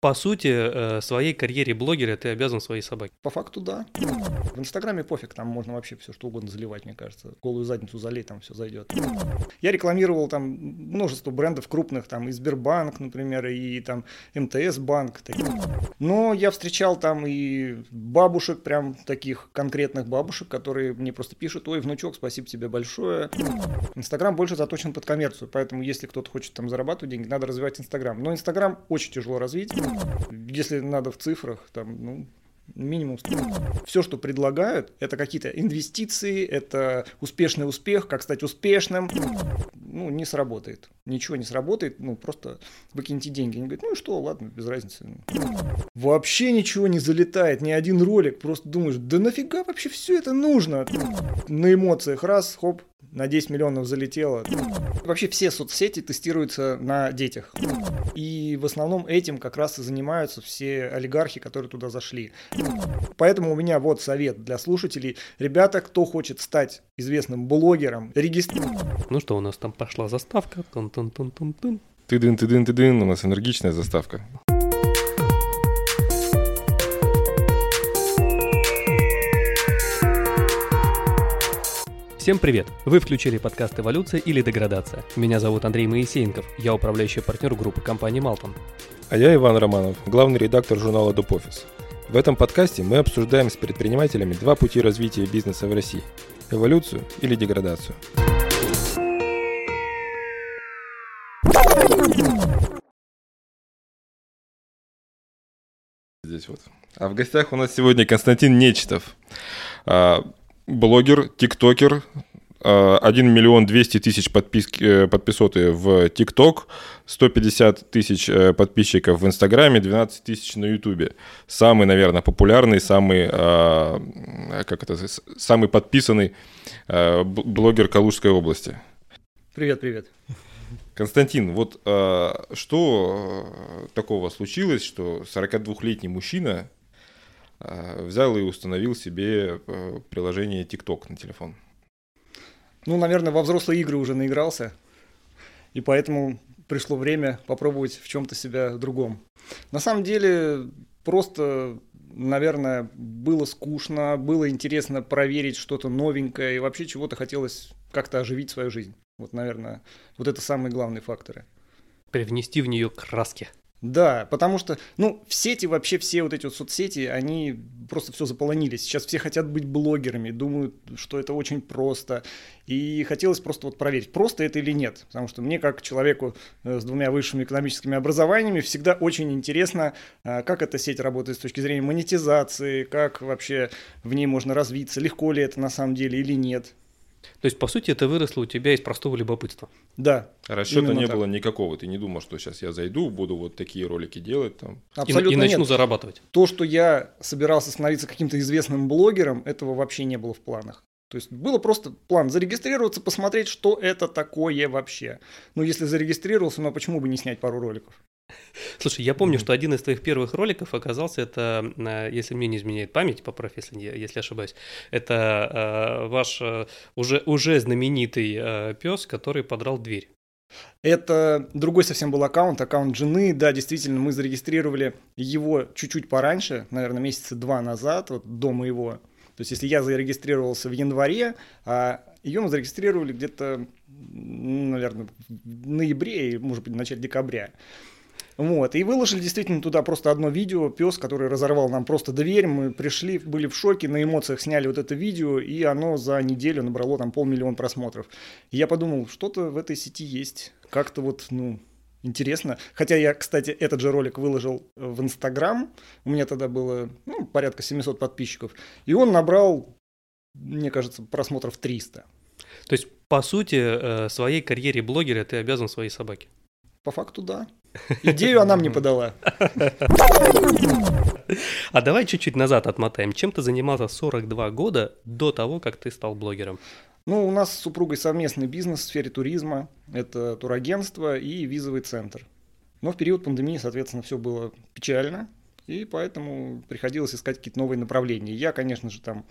по сути, э, своей карьере блогера ты обязан своей собаке. По факту, да. В Инстаграме пофиг, там можно вообще все что угодно заливать, мне кажется. Голую задницу залей, там все зайдет. Я рекламировал там множество брендов крупных, там и Сбербанк, например, и там МТС банк. Но я встречал там и бабушек, прям таких конкретных бабушек, которые мне просто пишут, ой, внучок, спасибо тебе большое. Инстаграм больше заточен под коммерцию, поэтому если кто-то хочет там зарабатывать деньги, надо развивать Инстаграм. Но Инстаграм очень тяжело развить. Если надо в цифрах, там, ну, минимум. Все, что предлагают, это какие-то инвестиции, это успешный успех, как стать успешным. Ну, не сработает. Ничего не сработает, ну, просто выкиньте деньги. Они говорят, ну и что, ладно, без разницы. Вообще ничего не залетает, ни один ролик. Просто думаешь, да нафига вообще все это нужно? На эмоциях раз, хоп, на 10 миллионов залетело. Вообще все соцсети тестируются на детях. И в основном этим как раз и занимаются все олигархи, которые туда зашли. Поэтому у меня вот совет для слушателей. Ребята, кто хочет стать известным блогером, регистрируйтесь. Ну что, у нас там пошла заставка. Тун-тун-тун-тун-тун. Ты-дын-ты-дын-ты-дын, у нас энергичная заставка. Всем привет! Вы включили подкаст «Эволюция или деградация». Меня зовут Андрей Моисеенков, я управляющий партнер группы компании «Малтон». А я Иван Романов, главный редактор журнала «Дупофис». В этом подкасте мы обсуждаем с предпринимателями два пути развития бизнеса в России – эволюцию или деградацию. Здесь вот. А в гостях у нас сегодня Константин Нечетов, а, блогер, тиктокер, 1 а, миллион 200 тысяч подписки, э, подписоты в ТикТок, 150 тысяч э, подписчиков в Инстаграме, 12 тысяч на Ютубе. Самый, наверное, популярный, самый, а, как это, самый подписанный а, блогер Калужской области. Привет, привет. Константин, вот что такого случилось, что 42-летний мужчина Э, взял и установил себе э, приложение TikTok на телефон. Ну, наверное, во взрослые игры уже наигрался, и поэтому пришло время попробовать в чем-то себя другом. На самом деле, просто, наверное, было скучно, было интересно проверить что-то новенькое, и вообще чего-то хотелось как-то оживить свою жизнь. Вот, наверное, вот это самые главные факторы. Привнести в нее краски. Да, потому что, ну, в сети вообще все вот эти вот соцсети, они просто все заполонились. Сейчас все хотят быть блогерами, думают, что это очень просто. И хотелось просто вот проверить, просто это или нет. Потому что мне, как человеку э, с двумя высшими экономическими образованиями, всегда очень интересно, э, как эта сеть работает с точки зрения монетизации, как вообще в ней можно развиться, легко ли это на самом деле или нет. То есть, по сути, это выросло у тебя из простого любопытства. Да. Расчета не так. было никакого. Ты не думал, что сейчас я зайду, буду вот такие ролики делать там. Абсолютно и, и начну нет. зарабатывать. То, что я собирался становиться каким-то известным блогером, этого вообще не было в планах. То есть было просто план зарегистрироваться, посмотреть, что это такое вообще. Ну, если зарегистрировался, ну а почему бы не снять пару роликов? Слушай, я помню, mm-hmm. что один из твоих первых роликов оказался, это, э, если мне не изменяет память, поправь, если, если ошибаюсь, это э, ваш э, уже, уже знаменитый э, пес, который подрал дверь. Это другой совсем был аккаунт, аккаунт жены. Да, действительно, мы зарегистрировали его чуть-чуть пораньше, наверное, месяца два назад, вот до моего. То есть, если я зарегистрировался в январе, а ее мы зарегистрировали где-то, наверное, в ноябре, может быть, в начале декабря. Вот, и выложили действительно туда просто одно видео, пес, который разорвал нам просто дверь, мы пришли, были в шоке, на эмоциях сняли вот это видео, и оно за неделю набрало там полмиллиона просмотров. И я подумал, что-то в этой сети есть, как-то вот, ну, интересно. Хотя я, кстати, этот же ролик выложил в Инстаграм, у меня тогда было, ну, порядка 700 подписчиков, и он набрал, мне кажется, просмотров 300. То есть, по сути, э, своей карьере блогера ты обязан своей собаке? По факту, да. Идею она мне подала. А давай чуть-чуть назад отмотаем. Чем ты занимался 42 года до того, как ты стал блогером? Ну, у нас с супругой совместный бизнес в сфере туризма. Это турагентство и визовый центр. Но в период пандемии, соответственно, все было печально. И поэтому приходилось искать какие-то новые направления. Я, конечно же, там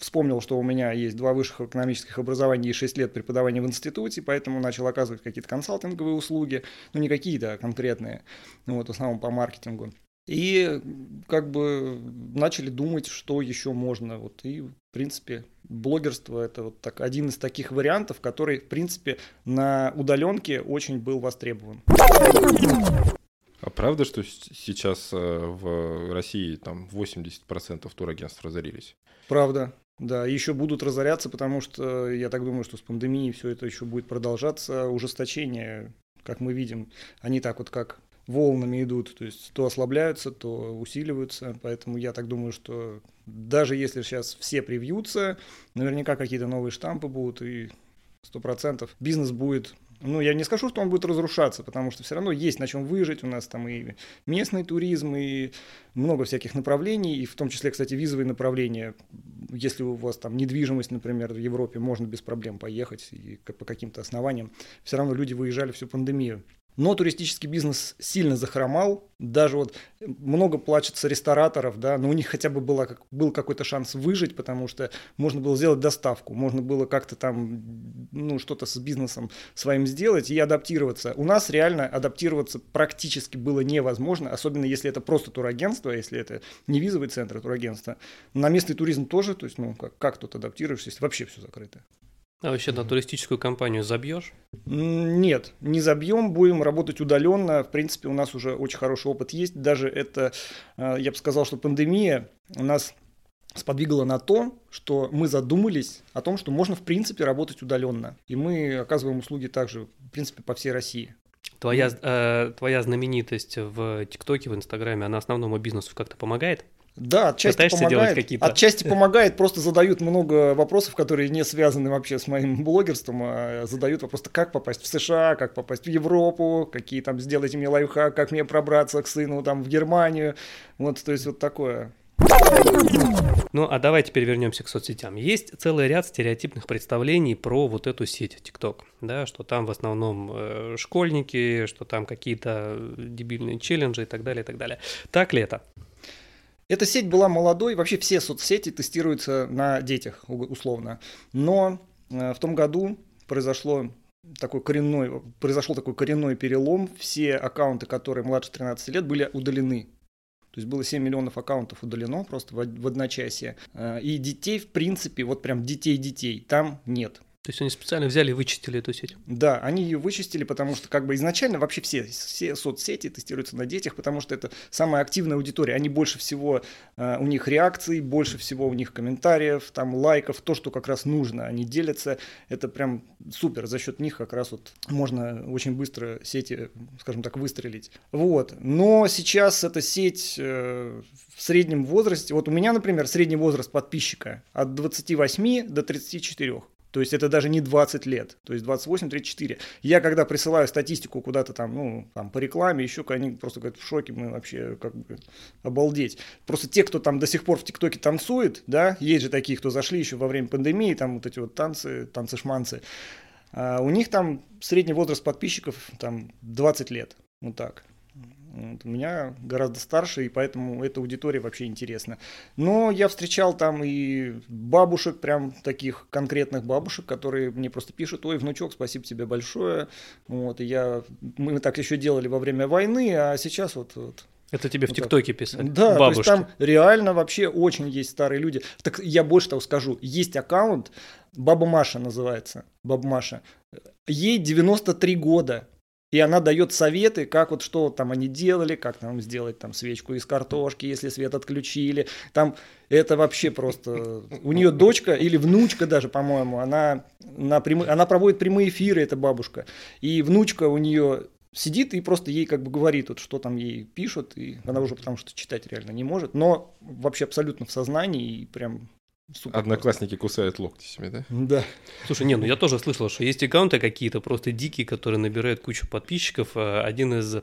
вспомнил, что у меня есть два высших экономических образования и 6 лет преподавания в институте, поэтому начал оказывать какие-то консалтинговые услуги, ну не какие-то, а конкретные, ну вот в основном по маркетингу. И как бы начали думать, что еще можно. Вот, и, в принципе, блогерство это вот так, один из таких вариантов, который, в принципе, на удаленке очень был востребован. А правда, что сейчас э, в России там 80% турагентств разорились? Правда. Да, еще будут разоряться, потому что я так думаю, что с пандемией все это еще будет продолжаться. Ужесточение, как мы видим, они так вот как волнами идут, то есть то ослабляются, то усиливаются, поэтому я так думаю, что даже если сейчас все привьются, наверняка какие-то новые штампы будут, и сто процентов бизнес будет ну, я не скажу, что он будет разрушаться, потому что все равно есть на чем выжить. У нас там и местный туризм, и много всяких направлений, и в том числе, кстати, визовые направления. Если у вас там недвижимость, например, в Европе, можно без проблем поехать и по каким-то основаниям. Все равно люди выезжали всю пандемию. Но туристический бизнес сильно захромал. Даже вот много плачется рестораторов, да, но у них хотя бы было, был какой-то шанс выжить, потому что можно было сделать доставку, можно было как-то там, ну, что-то с бизнесом своим сделать и адаптироваться. У нас реально адаптироваться практически было невозможно, особенно если это просто турагентство, если это не визовый центр, а турагентство. На местный туризм тоже, то есть, ну, как, как тут адаптируешься, если вообще все закрыто. А вообще на туристическую компанию забьешь? Нет, не забьем, будем работать удаленно. В принципе, у нас уже очень хороший опыт есть. Даже это, э, я бы сказал, что пандемия у нас сподвигла на то, что мы задумались о том, что можно, в принципе, работать удаленно. И мы оказываем услуги также, в принципе, по всей России. Твоя, э, твоя знаменитость в ТикТоке, в Инстаграме, она основному бизнесу как-то помогает? Да, отчасти помогает. какие-то... Отчасти помогает, просто задают много вопросов, которые не связаны вообще с моим блогерством, а задают вопрос, как попасть в США, как попасть в Европу, какие там, сделайте мне лайфхак, как мне пробраться к сыну там в Германию, вот, то есть вот такое. Ну, а давай теперь вернемся к соцсетям. Есть целый ряд стереотипных представлений про вот эту сеть TikTok, да, что там в основном э, школьники, что там какие-то дебильные челленджи и так далее, и так далее. Так ли это? Эта сеть была молодой, вообще все соцсети тестируются на детях, условно. Но э, в том году произошло такой коренной, произошел такой коренной перелом. Все аккаунты, которые младше 13 лет, были удалены. То есть было 7 миллионов аккаунтов удалено просто в, одночасье. Э, и детей, в принципе, вот прям детей-детей там нет. То есть они специально взяли и вычистили эту сеть? Да, они ее вычистили, потому что как бы изначально вообще все, все соцсети тестируются на детях, потому что это самая активная аудитория. Они больше всего, э, у них реакций, больше всего у них комментариев, там лайков, то, что как раз нужно. Они делятся, это прям супер. За счет них как раз вот можно очень быстро сети, скажем так, выстрелить. Вот. Но сейчас эта сеть э, в среднем возрасте, вот у меня, например, средний возраст подписчика от 28 до 34. То есть это даже не 20 лет, то есть 28-34. Я когда присылаю статистику куда-то там, ну, там по рекламе, еще они просто говорят, в шоке, мы вообще как бы обалдеть. Просто те, кто там до сих пор в ТикТоке танцует, да, есть же такие, кто зашли еще во время пандемии, там вот эти вот танцы, танцы-шманцы, а у них там средний возраст подписчиков там 20 лет, вот так. Вот, у меня гораздо старше, и поэтому эта аудитория вообще интересна. Но я встречал там и бабушек, прям таких конкретных бабушек, которые мне просто пишут, ой, внучок, спасибо тебе большое. Вот, и я, мы так еще делали во время войны, а сейчас вот, вот это тебе в ТикТоке писали? Да, Бабушки. то есть там реально вообще очень есть старые люди. Так я больше того скажу, есть аккаунт, Баба Маша называется, Баба Маша. Ей 93 года. И она дает советы, как вот что там они делали, как там сделать там свечку из картошки, если свет отключили. Там это вообще просто... У нее дочка или внучка даже, по-моему, она, на прям... она проводит прямые эфиры, эта бабушка. И внучка у нее сидит и просто ей как бы говорит, вот, что там ей пишут, и она уже потому что читать реально не может, но вообще абсолютно в сознании и прям Супер Одноклассники просто. кусают локти себе, да? Да. Слушай, не, ну я тоже слышал, что есть аккаунты какие-то просто дикие, которые набирают кучу подписчиков. Э, один из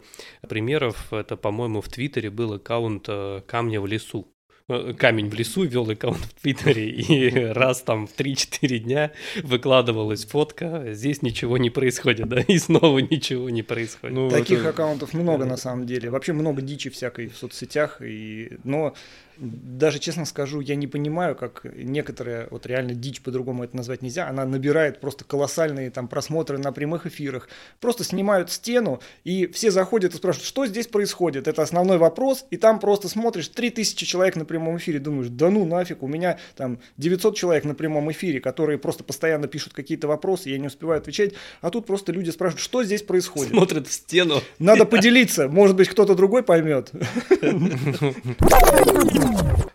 примеров, это, по-моему, в Твиттере был аккаунт э, «Камня в лесу». Э, камень в лесу вел аккаунт в Твиттере, и раз там в 3-4 дня выкладывалась фотка, здесь ничего не происходит, да, и снова ничего не происходит. Ну, Таких это... аккаунтов много на самом деле. Вообще много дичи всякой в соцсетях, и... но Даже честно скажу, я не понимаю, как некоторые, вот реально дичь по-другому это назвать нельзя, она набирает просто колоссальные там просмотры на прямых эфирах. Просто снимают стену, и все заходят и спрашивают, что здесь происходит. Это основной вопрос, и там просто смотришь 3000 человек на прямом эфире, думаешь, да ну нафиг, у меня там 900 человек на прямом эфире, которые просто постоянно пишут какие-то вопросы, я не успеваю отвечать, а тут просто люди спрашивают, что здесь происходит. Смотрят в стену. Надо поделиться, может быть, кто-то другой поймет.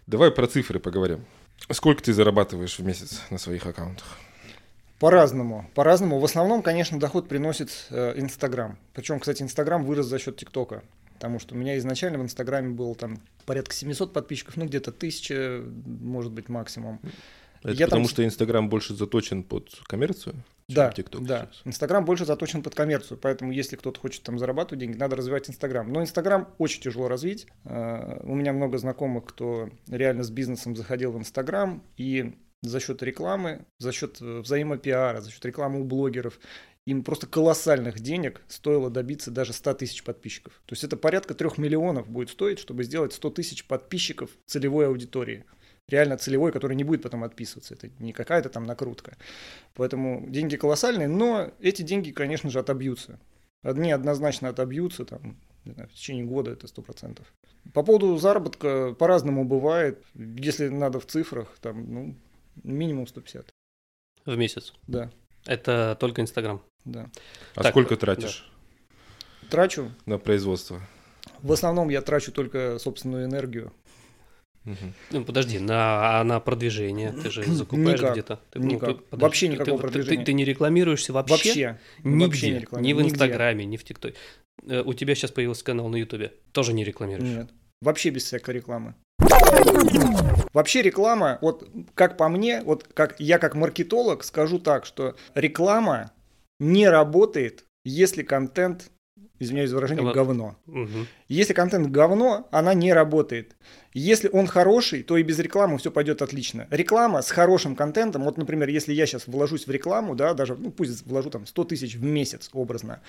Давай про цифры поговорим. Сколько ты зарабатываешь в месяц на своих аккаунтах? По-разному. По-разному. В основном, конечно, доход приносит э, Инстаграм. Причем, кстати, Инстаграм вырос за счет ТикТока. Потому что у меня изначально в Инстаграме было там порядка 700 подписчиков, ну где-то 1000, может быть, максимум. Это Я потому там- что Инстаграм больше заточен под коммерцию? чем Да, TikTok да. Инстаграм больше заточен под коммерцию, поэтому если кто-то хочет там зарабатывать деньги, надо развивать Инстаграм. Но Инстаграм очень тяжело развить. Э, У меня много знакомых, кто реально с бизнесом заходил в Инстаграм, и за счет рекламы, за счет э, взаимопиара, за счет рекламы у блогеров, им просто колоссальных денег стоило добиться даже 100 тысяч подписчиков. То есть это порядка 3 миллионов будет стоить, чтобы сделать 100 тысяч подписчиков целевой аудитории. Реально целевой, который не будет потом отписываться. Это не какая-то там накрутка. Поэтому деньги колоссальные, но эти деньги, конечно же, отобьются. Одни однозначно отобьются там, не знаю, в течение года, это 100%. По поводу заработка по-разному бывает. Если надо в цифрах, там, ну, минимум 150. В месяц. Да, Это только Инстаграм. да. А Так, сколько тратишь Трачу. на производство? В основном я трачу только собственную энергию. Мгм. Ну, подожди, на, а на продвижение ты же закупаешь Никак, где-то. Ты- никак. ты- Вообще ты- никакого ты- ты- продвижения. Ты, не рекламируешься вообще? Вообще. Нигде. вообще не ни в рекламирую, нигде. Инстаграме, ни в ТикТоке. Э, У тебя сейчас появился канал на Ютубе. Тоже не рекламируешь. Нет. Вообще без всякой рекламы. Вообще реклама, вот как по мне, вот как я как маркетолог скажу так, что реклама не работает, если контент, извиняюсь за выражение, Говно. говно. Мгм. Если контент говно, она не работает. Если он хороший, то и без рекламы все пойдет отлично. Реклама с хорошим контентом, вот, например, если я сейчас вложусь в рекламу, да, даже, ну, пусть вложу там 100 тысяч в месяц образно,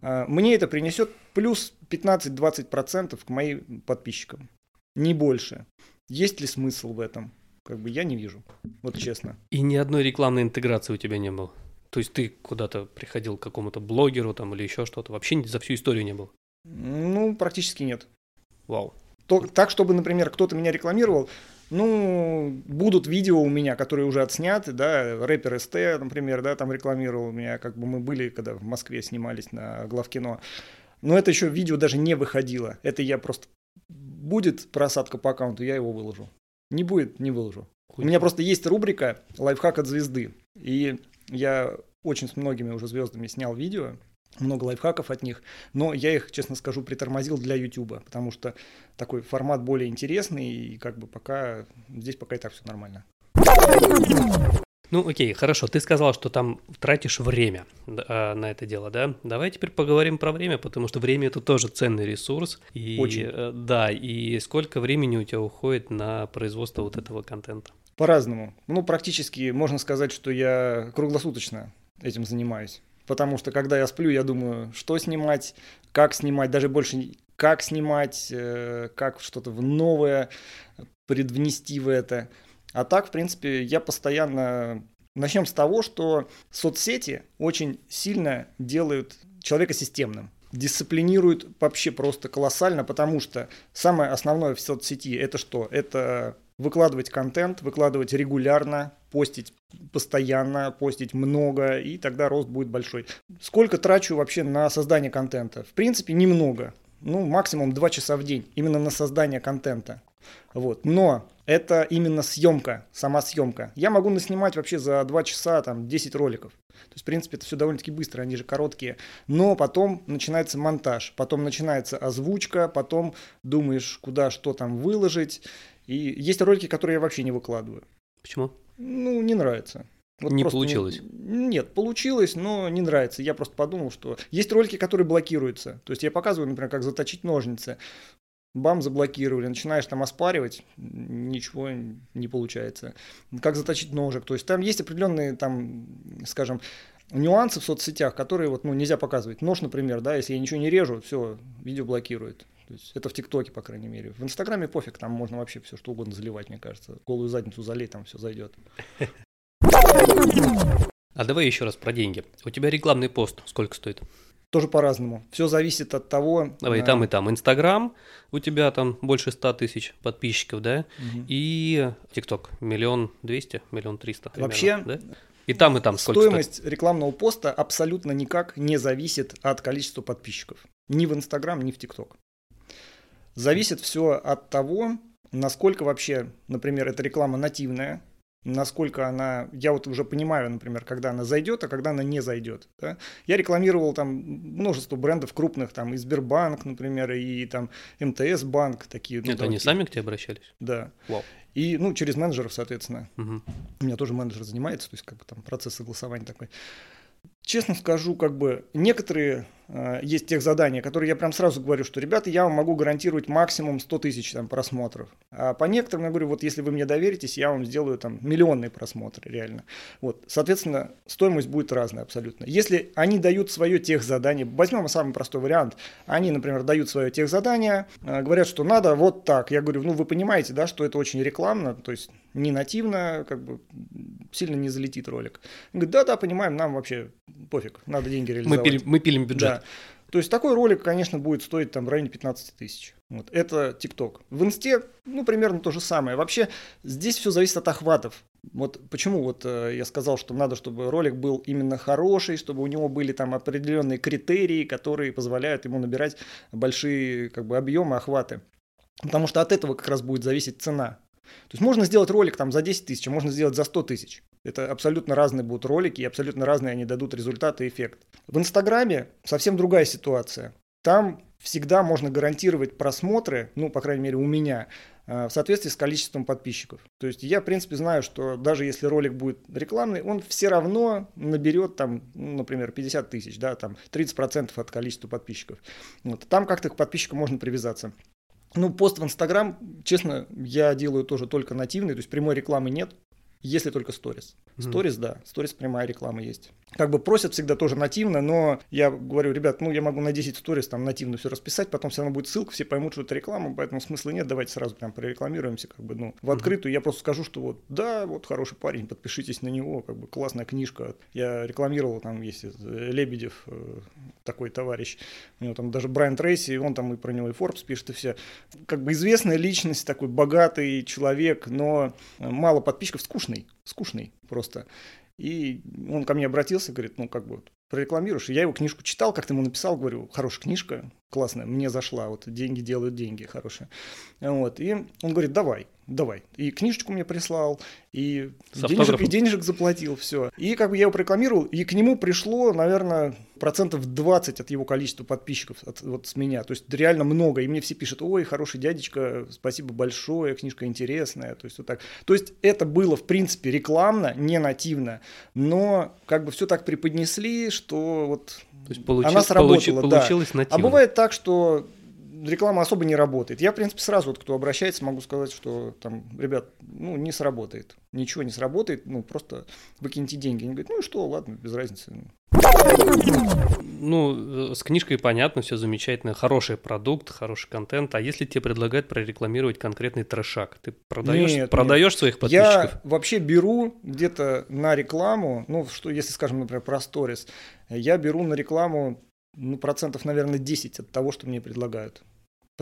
а, мне это принесет плюс 15-20% к моим подписчикам. Не больше. Есть ли смысл в этом? Как бы я не вижу, вот честно. И ни одной рекламной интеграции у тебя не было. То есть ты куда-то приходил к какому-то блогеру там или еще что-то. Вообще за всю историю не был. Ну, практически нет. Вау. То- так, чтобы, например, кто-то меня рекламировал, ну, будут видео у меня, которые уже отсняты, да, рэпер СТ, например, да, там рекламировал меня, как бы мы были, когда в Москве снимались на главкино. Но это еще видео даже не выходило. Это я просто... Будет просадка по аккаунту, я его выложу. Не будет, не выложу. У меня просто есть рубрика «Лайфхак от звезды». И я очень с многими уже звездами снял видео, много лайфхаков от них, но я их, честно скажу, притормозил для YouTube, потому что такой формат более интересный, и как бы пока здесь пока и так все нормально. Ну, окей, хорошо. Ты сказал, что там тратишь время а, на это дело, да? Давай теперь поговорим про время, потому что время это тоже ценный ресурс. И, Очень. э, Да, и сколько времени у тебя уходит на производство вот этого контента? По-разному. Ну, практически можно сказать, что я круглосуточно этим занимаюсь. Потому что когда я сплю, я думаю, что снимать, как снимать, даже больше как снимать, э, как что-то в новое предвнести в это. А так, в принципе, я постоянно... Начнем с того, что соцсети очень сильно делают человека системным. Дисциплинируют вообще просто колоссально, потому что самое основное в соцсети это что? Это выкладывать контент, выкладывать регулярно, постить постоянно, постить много, и тогда рост будет большой. Сколько трачу вообще на создание контента? В принципе, немного. Ну, максимум 2 часа в день именно на создание контента. Вот. Но это именно съемка, сама съемка. Я могу наснимать вообще за 2 часа там 10 роликов. То есть, в принципе, это все довольно-таки быстро, они же короткие. Но потом начинается монтаж, потом начинается озвучка, потом думаешь, куда что там выложить. И есть ролики, которые я вообще не выкладываю. Почему? Ну, не нравится. Не просто получилось? Нет, получилось, но не нравится. Я просто подумал, что есть ролики, которые блокируются. То есть я показываю, например, как заточить ножницы. Бам, заблокировали. Начинаешь там оспаривать, ничего не получается. Как заточить ножик. То есть там есть определенные, там, скажем, нюансы в соцсетях, которые вот, ну, нельзя показывать. Нож, например, да, если я ничего не режу, все, видео блокирует. То есть это в ТикТоке, по крайней мере. В Инстаграме пофиг, там можно вообще все что угодно заливать, мне кажется. Голую задницу залей, там все зайдет. А давай еще раз про деньги. У тебя рекламный пост сколько стоит? Тоже по-разному. Все зависит от того... Давай и там, и там. Инстаграм, у тебя там больше 100 тысяч подписчиков, да? И ТикТок, миллион двести, миллион триста. Вообще, да? И там, и там сколько Стоимость рекламного поста абсолютно никак не зависит от количества подписчиков. Ни в Инстаграм, ни в ТикТок. Зависит все от того, насколько вообще, например, эта реклама нативная, насколько она, я вот уже понимаю, например, когда она зайдет, а когда она не зайдет. да. Я рекламировал там множество брендов крупных, там и Сбербанк, например, и там МТС банк, такие. ну? Это они такие. сами к тебе обращались? Да. Вау. И, ну, через менеджеров, соответственно. Мгм. У меня тоже менеджер занимается, то есть как бы там процесс согласования такой. Честно скажу, как бы некоторые э, есть тех задания, которые я прям сразу говорю, что, ребята, я вам могу гарантировать максимум 100 тысяч там просмотров. А по некоторым я говорю, вот если вы мне доверитесь, я вам сделаю там миллионные просмотры реально. Вот, соответственно, стоимость будет разная абсолютно. Если они дают свое тех задание, возьмем самый простой вариант, они, например, дают свое тех задание, э, говорят, что надо вот так. Я говорю, ну вы понимаете, да, что это очень рекламно, то есть не нативно, как бы сильно не залетит ролик. Он говорит, да-да, понимаем, нам вообще пофиг, надо деньги Мы, реализовать. пилим, мы пилим бюджет. Да. То есть такой ролик, конечно, будет стоить там в районе 15 тысяч. Вот. Это ТикТок. В Инсте, ну, примерно то же самое. Вообще, здесь все зависит от охватов. Вот почему вот э, я сказал, что надо, чтобы ролик был именно хороший, чтобы у него были там определенные критерии, которые позволяют ему набирать большие как бы объемы, охваты. Потому что от этого как раз будет зависеть цена. То есть можно сделать ролик там за 10 тысяч, а можно сделать за 100 тысяч. Это абсолютно разные будут ролики, и абсолютно разные они дадут результаты и эффект. В Инстаграме совсем другая ситуация. Там всегда можно гарантировать просмотры, ну, по крайней мере, у меня, э, в соответствии с количеством подписчиков. То есть я, в принципе, знаю, что даже если ролик будет рекламный, он все равно наберет там, ну, например, 50 тысяч, да, там 30% от количества подписчиков. Вот. Там как-то к подписчикам можно привязаться. Ну, пост в Инстаграм, честно, я делаю тоже только нативный, то есть прямой рекламы нет, если только сторис. Сторис, да, сторис прямая реклама есть. Как бы просят всегда тоже нативно, но я говорю, ребят, ну я могу на 10 сторис там нативно все расписать, потом все равно будет ссылка, все поймут, что это реклама, поэтому смысла нет, давайте сразу прям прорекламируемся, как бы, ну, в открытую. Я просто скажу, что вот, да, вот хороший парень, подпишитесь на него, как бы классная книжка. Я рекламировал, там есть Лебедев, э, такой товарищ, у него там даже Брайан Трейси, он там и про него и Forbes пишет, и все. Как бы известная личность, такой богатый человек, но э, мало подписчиков, скучный, скучный просто. И он ко мне обратился, говорит, ну как бы прорекламируешь. Я его книжку читал, как-то ему написал, говорю, хорошая книжка, классная, мне зашла, вот деньги делают деньги, хорошая. Вот, и он говорит, давай, давай. И книжечку мне прислал, и С денежек, и денежек заплатил, все. И как бы я его прорекламировал, и к нему пришло, наверное, процентов 20 от его количества подписчиков, от, вот с меня. То есть реально много. И мне все пишут, ой, хороший дядечка, спасибо большое, книжка интересная. То есть вот так. То есть это было, в принципе, рекламно, не нативно, но как бы все так преподнесли, что вот То есть получи- она сработала, получи- да. получилось а нативно. бывает так, что реклама особо не работает. Я, в принципе, сразу, вот, кто обращается, могу сказать, что там, ребят, ну, не сработает. Ничего не сработает, ну, просто выкиньте деньги. Они говорят, ну и что, ладно, без разницы. Ну, э, с книжкой понятно, все замечательно, хороший продукт, хороший контент. А если тебе предлагают прорекламировать конкретный трешак, ты продаешь, Нет, продаешь своих подписчиков? Я вообще беру где-то на рекламу, ну, что, если скажем, например, про сторис, я беру на рекламу, ну, процентов, наверное, 10 от того, что мне предлагают.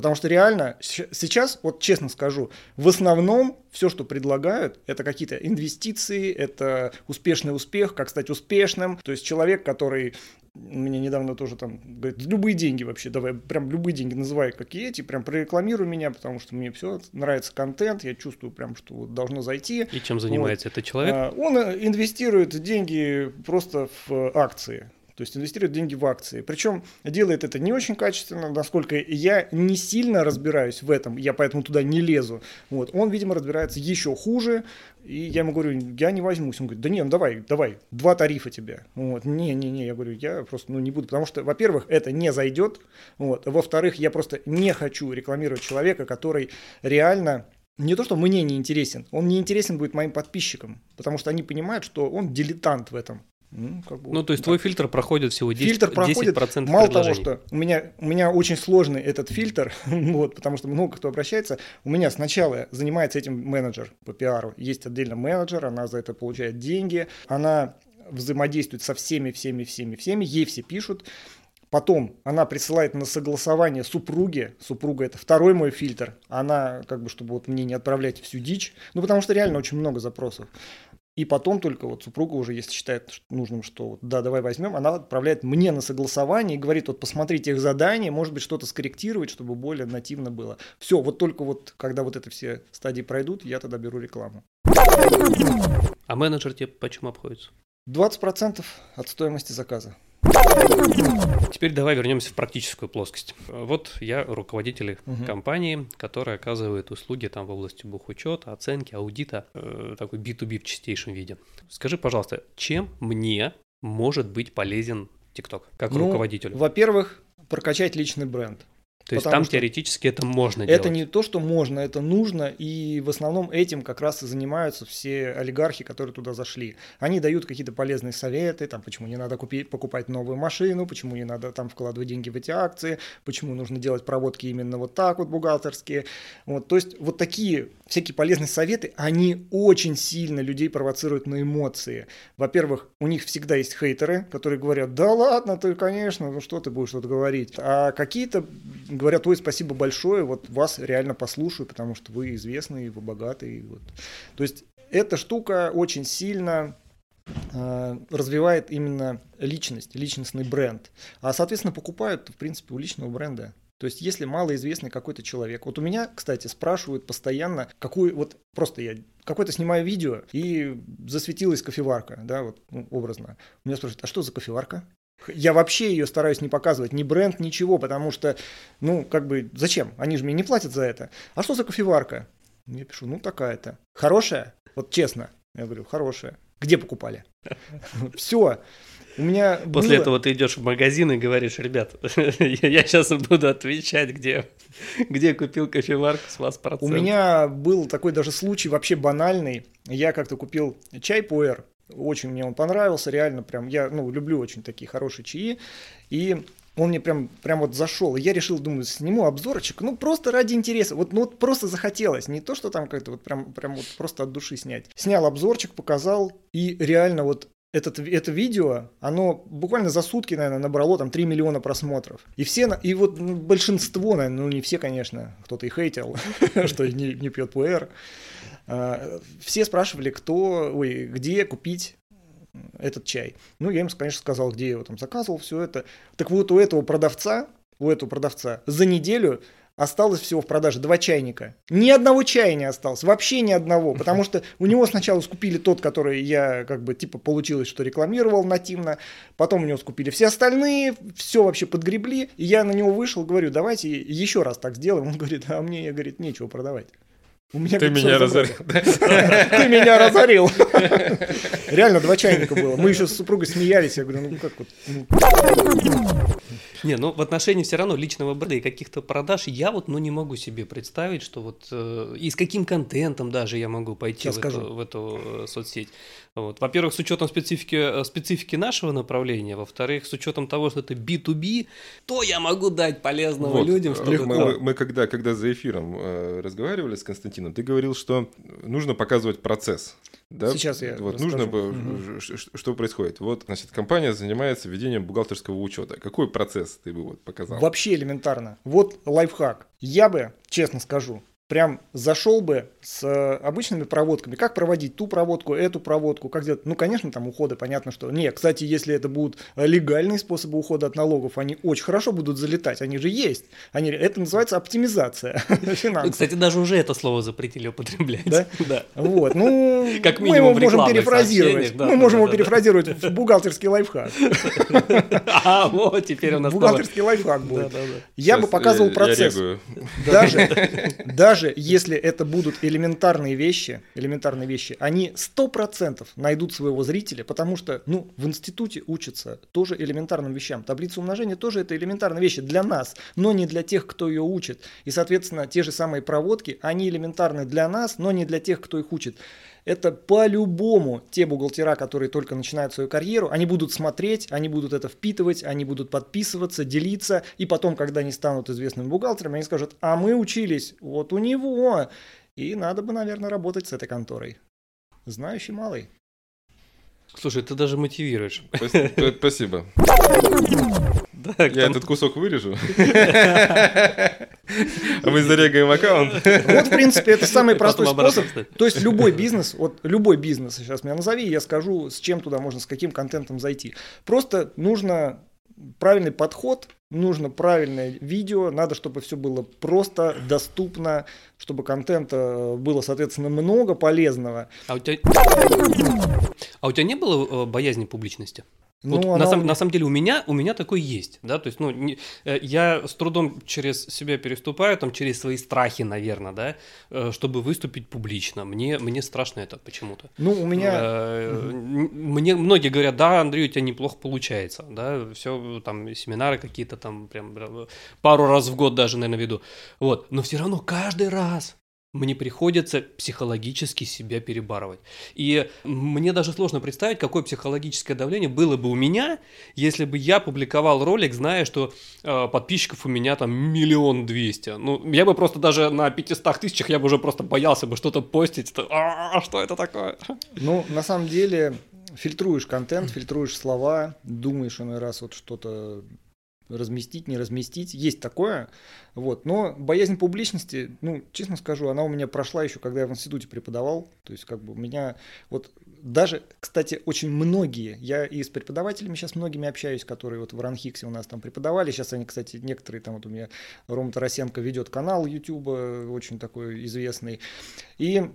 Потому что реально сейчас, вот честно скажу, в основном все, что предлагают, это какие-то инвестиции, это успешный успех, как стать успешным. То есть человек, который мне недавно тоже там говорит, любые деньги вообще, давай, прям любые деньги называй, какие эти, прям прорекламируй меня, потому что мне все нравится контент, я чувствую прям, что вот должно зайти. И чем занимается этот человек? А, Он э, инвестирует деньги просто в э, акции. То есть инвестирует деньги в акции. Причем делает это не очень качественно, насколько я не сильно разбираюсь в этом, я поэтому туда не лезу. Вот. Он, видимо, разбирается еще хуже. И я ему говорю, я не возьмусь. Он говорит, да не, ну давай, давай, два тарифа тебе. Вот. Не, не, не, я говорю, я просто ну, не буду. Потому что, во-первых, это не зайдет. Вот. Во-вторых, я просто не хочу рекламировать человека, который реально не то, что мне не интересен, он не интересен будет моим подписчикам, потому что они понимают, что он дилетант в этом. Ну, как бы Ну, то есть так. твой фильтр проходит всего 10%, Фильтр проходит, 10% мало того, предложений. что у меня, у меня очень сложный этот фильтр, вот, потому что много кто обращается. У меня сначала занимается этим менеджер по пиару. Есть отдельно менеджер, она за это получает деньги, она взаимодействует со всеми, всеми, всеми, всеми, ей все пишут. Потом она присылает на согласование супруге. Супруга это второй мой фильтр. Она, как бы, чтобы вот мне не отправлять всю дичь. Ну, потому что реально очень много запросов. И потом только вот супруга уже, если считает нужным, что вот, да, давай возьмем, она отправляет мне на согласование и говорит, вот посмотрите их задание, может быть, что-то скорректировать, чтобы более нативно было. Все, вот только вот, когда вот это все стадии пройдут, я тогда беру рекламу. А менеджер тебе почему обходится? 20% от стоимости заказа. Теперь давай вернемся в практическую плоскость. Вот я руководитель Мгм. компании, которая оказывает услуги там в области бухучета, оценки, аудита, э, такой B2B в чистейшем виде. Скажи, пожалуйста, чем мне может быть полезен TikTok как Ну, руководителю? Во-первых, прокачать личный бренд. То есть там что теоретически это можно Это делать. не то, что можно, это нужно, и в основном этим как раз и занимаются все олигархи, которые туда зашли. Они дают какие-то полезные советы, там, почему не надо купить, покупать новую машину, почему не надо там вкладывать деньги в эти акции, почему нужно делать проводки именно вот так вот бухгалтерские. Вот, то есть вот такие всякие полезные советы, они очень сильно людей провоцируют на эмоции. Во-первых, у них всегда есть хейтеры, которые говорят, да ладно, ты, конечно, ну что ты будешь тут говорить. А какие-то говорят, ой, спасибо большое, вот вас реально послушаю, потому что вы известные, вы богатые. Вот. То есть эта штука очень сильно э, развивает именно личность, личностный бренд. А, соответственно, покупают, в принципе, у личного бренда. То есть, если малоизвестный какой-то человек. Вот у меня, кстати, спрашивают постоянно, какую, вот просто я какое-то снимаю видео, и засветилась кофеварка, да, вот ну, образно. У меня спрашивают, а что за кофеварка? Я вообще ее стараюсь не показывать, ни бренд, ничего, потому что, ну, как бы, зачем? Они же мне не платят за это. А что за кофеварка? Я пишу, ну, такая-то. Хорошая? Вот честно. Я говорю, хорошая. Где покупали? Все. У меня После было- этого ты идешь в магазин и говоришь, ребят, я сейчас буду отвечать, где, где купил кофеварку с вас У процент. меня был такой даже случай вообще банальный. Я как-то купил чай пуэр. Очень мне он понравился, реально прям. Я ну, люблю очень такие хорошие чаи. И он мне прям, прям вот зашел. И я решил, думаю, сниму обзорчик. Ну, просто ради интереса. Вот, ну, вот просто захотелось. Не то, что там как-то вот прям, прям вот просто от души снять. Снял обзорчик, показал. И реально вот этот, это видео, оно буквально за сутки, наверное, набрало там 3 миллиона просмотров. И все, и вот большинство, наверное, ну не все, конечно, кто-то и хейтил, что не пьет пуэр. А, Все спрашивали, кто, ой, где купить этот чай. Ну, я им, конечно, сказал, где я его там заказывал, все это. Так вот, у этого продавца, у этого продавца за неделю осталось всего в продаже два чайника. Ни одного чая не осталось, вообще ни одного, потому что у него сначала скупили тот, который я как бы типа получилось, что рекламировал нативно, потом у него скупили все остальные, все вообще подгребли, и я на него вышел, говорю, давайте еще раз так сделаем. Он говорит, а мне, говорит, нечего продавать. У меня Ты меня разорил. Ты меня разорил. Реально, два чайника было. Мы еще с супругой смеялись. Я говорю, ну как вот. ну, Не, ну в отношении все равно личного бренда и каких-то продаж я вот ну не могу себе представить, что вот э, и с каким контентом даже я могу пойти Сейчас в скажу. эту, в эту э, соцсеть. Вот. Во-первых, с учетом специфики, э, специфики нашего направления, во-вторых, с учетом того, что это B2B, то я могу дать полезного Вот, людям, чтобы мы, мы- мы когда, когда за эфиром э, разговаривали с Константином, ты говорил, что нужно показывать процесс. Да? Сейчас я Вот расскажу. нужно, бы, ш- что происходит. Вот, значит, компания занимается ведением бухгалтерского учета. Какой процесс ты бы вот показал? Вообще элементарно. Вот лайфхак. Я бы, честно скажу, прям зашел бы с э, обычными проводками. Как проводить ту проводку, эту проводку, как делать. Ну, конечно, там уходы, понятно, что... Не, кстати, если это будут э, легальные способы ухода от налогов, они очень хорошо будут залетать. Они же есть. Они... Это называется оптимизация финансов. Кстати, даже уже это слово запретили употреблять. Да? Да. Вот, ну, Как мы его можем перефразировать. да, мы да, можем да, его да. перефразировать в бухгалтерский лайфхак. А, вот теперь у нас. Бухгалтерский лайфхак будет. Я бы показывал процесс. регаю. Даже, даже если это будут элементарные вещи, элементарные вещи, они сто процентов найдут своего зрителя, потому что, ну, в институте учатся тоже элементарным вещам. Таблица умножения тоже это элементарные вещи для нас, но не для тех, кто ее учит. И, соответственно, те же самые проводки, они элементарны для нас, но не для тех, кто их учит. Это по-любому те бухгалтера, которые только начинают свою карьеру, они будут смотреть, они будут это впитывать, они будут подписываться, делиться, и потом, когда они станут известными бухгалтерами, они скажут, а мы учились вот у него, и надо бы, наверное, работать с этой конторой. Знающий малый. Слушай, ты даже мотивируешь. Спасибо. Да, Я этот кусок вырежу. А мы зарегаем аккаунт. Вот, в принципе, это самый простой способ. То есть любой бизнес, вот любой бизнес сейчас меня назови, я скажу, с чем туда можно, с каким контентом зайти. Просто нужно правильный подход, нужно правильное видео, надо, чтобы все было просто, доступно, чтобы контента было, соответственно, много полезного. А у тебя, а у тебя не было э, боязни публичности? Ну, Вот она на, сам- на самом деле у меня, у меня такой есть, да, то есть, ну, не- э, я с трудом через себя переступаю, там, через свои страхи, наверное, да, э, чтобы выступить публично. Мне, мне страшно это почему-то. Ну, у меня... Э, Мне многие говорят, да, Андрей, у тебя неплохо получается, да, все там семинары какие-то там прям прям пару раз в год даже, наверное, веду. Вот, но все равно каждый раз мне приходится психологически себя перебарывать. И мне даже сложно представить, какое психологическое давление было бы у меня, если бы я публиковал ролик, зная, что э, подписчиков у меня там миллион двести. Ну, я бы просто даже на 500 тысячах, я бы уже просто боялся бы что-то постить. То, «А, что это такое? Ну, на самом деле, фильтруешь контент, фильтруешь слова, думаешь иной раз вот что-то разместить, не разместить. Есть такое. Вот. Но боязнь публичности, ну, честно скажу, она у меня прошла еще, когда я в институте преподавал. То есть, как бы у меня вот даже, кстати, очень многие, я и с преподавателями сейчас многими общаюсь, которые вот в Ранхиксе у нас там преподавали. Сейчас они, кстати, некоторые там вот у меня Рома Тарасенко ведет канал YouTube, очень такой известный. И